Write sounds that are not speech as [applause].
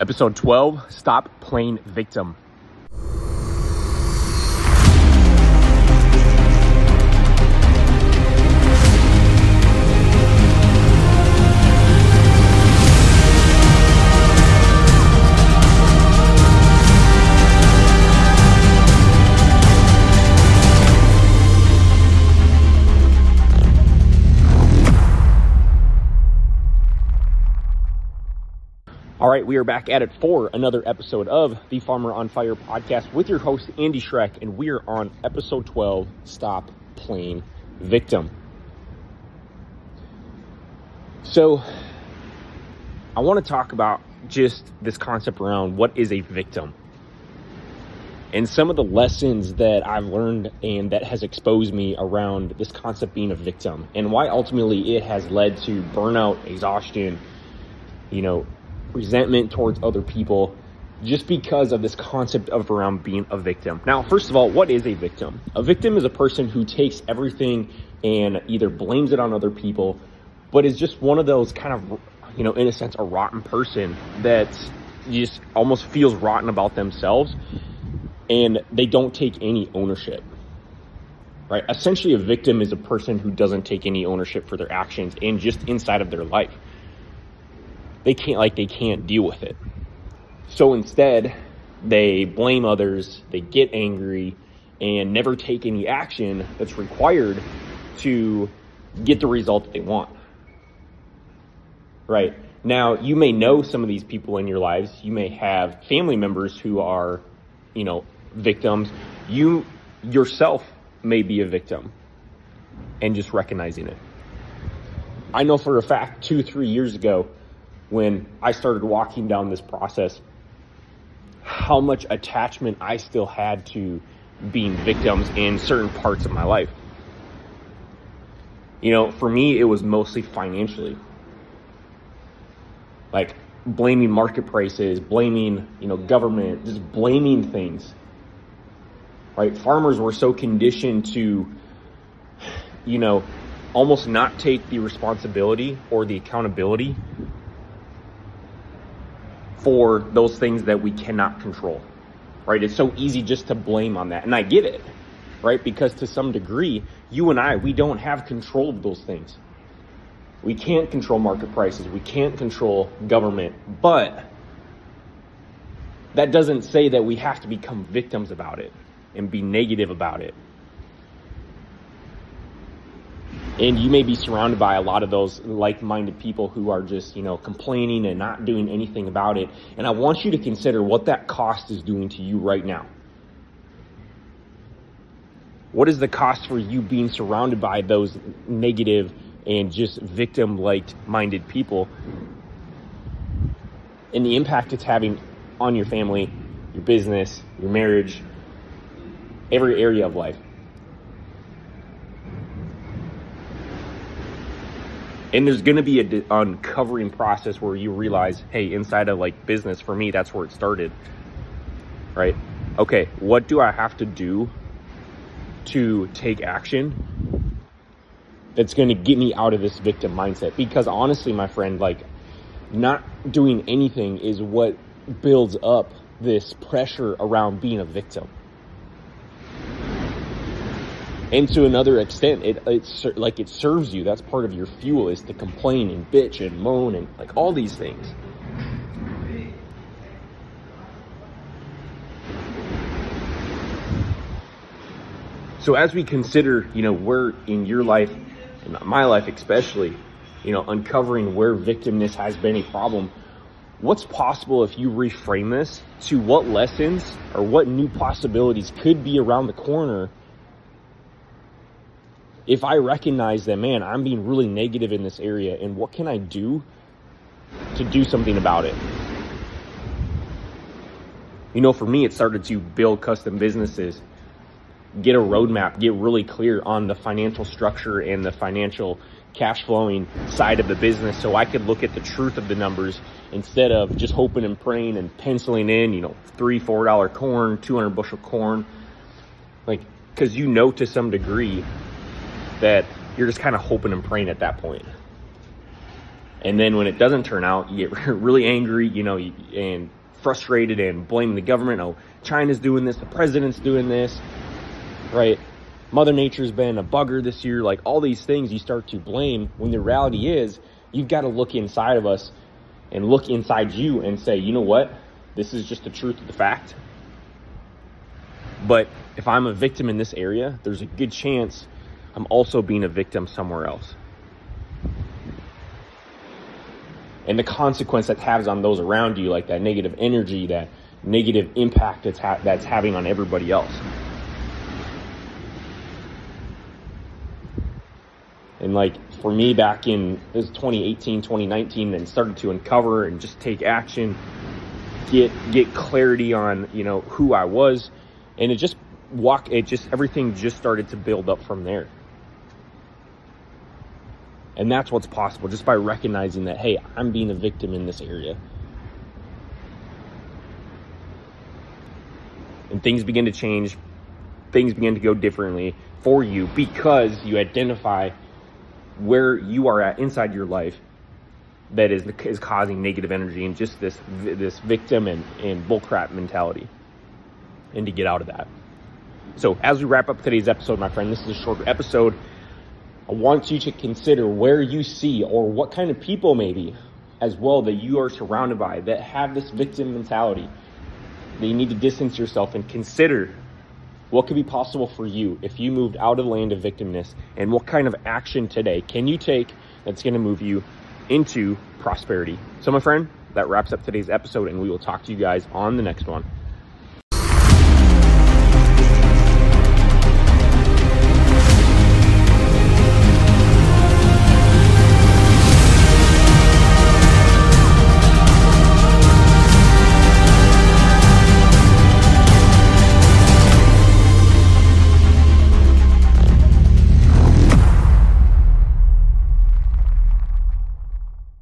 Episode 12 Stop Playing Victim. All right, we are back at it for another episode of the Farmer on Fire podcast with your host, Andy Schreck, and we are on episode 12 Stop Playing Victim. So, I want to talk about just this concept around what is a victim and some of the lessons that I've learned and that has exposed me around this concept being a victim and why ultimately it has led to burnout, exhaustion, you know, resentment towards other people just because of this concept of around being a victim. Now, first of all, what is a victim? A victim is a person who takes everything and either blames it on other people, but is just one of those kind of, you know, in a sense, a rotten person that just almost feels rotten about themselves and they don't take any ownership. Right? Essentially, a victim is a person who doesn't take any ownership for their actions and just inside of their life they can't like they can't deal with it. So instead, they blame others, they get angry, and never take any action that's required to get the result that they want. Right? Now, you may know some of these people in your lives. You may have family members who are, you know, victims. You yourself may be a victim and just recognizing it. I know for a fact two, three years ago, when I started walking down this process, how much attachment I still had to being victims in certain parts of my life. You know, for me, it was mostly financially. Like blaming market prices, blaming, you know, government, just blaming things. Right? Farmers were so conditioned to, you know, almost not take the responsibility or the accountability for those things that we cannot control, right? It's so easy just to blame on that. And I get it, right? Because to some degree, you and I, we don't have control of those things. We can't control market prices. We can't control government. But that doesn't say that we have to become victims about it and be negative about it and you may be surrounded by a lot of those like-minded people who are just you know complaining and not doing anything about it. And i want you to consider what that cost is doing to you right now. What is the cost for you being surrounded by those negative and just victim like minded people? And the impact it's having on your family your business your marriage every area of life and there's going to be a uncovering process where you realize hey inside of like business for me that's where it started. Right? Okay what do i have to do to take action that's going to get me out of this victim mindset? Because honestly my friend like not doing anything is what builds up this pressure around being a victim and to another extent, it it's like it serves you. That's part of your fuel is to complain and bitch and moan and like all these things. So as we consider, you know, where in your life, in my life especially, you know, uncovering where victimness has been a problem, what's possible if you reframe this to what lessons or what new possibilities could be around the corner if I recognize that, man, I'm being really negative in this area, and what can I do to do something about it? You know, for me, it started to build custom businesses, get a roadmap, get really clear on the financial structure and the financial cash flowing side of the business so I could look at the truth of the numbers instead of just hoping and praying and penciling in, you know, three, four dollar corn, 200 bushel corn. Like, cause you know to some degree that you're just kind of hoping and praying at that point. And then when it doesn't turn out, you get [laughs] really angry, you know, and frustrated and blame the government. Oh, China's doing this, the president's doing this, right? Mother Nature's been a bugger this year. Like all these things you start to blame when the reality is you've got to look inside of us and look inside you and say, you know what? This is just the truth of the fact. But if I'm a victim in this area, there's a good chance I'm also being a victim somewhere else. And the consequence that has on those around you, like that negative energy, that negative impact that's, ha- that's having on everybody else. And like for me back in this 2018, 2019, and started to uncover and just take action, get get clarity on, you know, who I was. And it just walk it just everything just started to build up from there. And that's what's possible just by recognizing that, hey, I'm being a victim in this area. And things begin to change, things begin to go differently for you because you identify where you are at inside your life that is is causing negative energy and just this this victim and, and bullcrap mentality and to get out of that. So as we wrap up today's episode, my friend, this is a short episode. I want you to consider where you see or what kind of people maybe as well that you are surrounded by that have this victim mentality. That you need to distance yourself and consider what could be possible for you if you moved out of the land of victimness? And what kind of action today can you take that's going to move you into prosperity? So, my friend, that wraps up today's episode, and we will talk to you guys on the next one.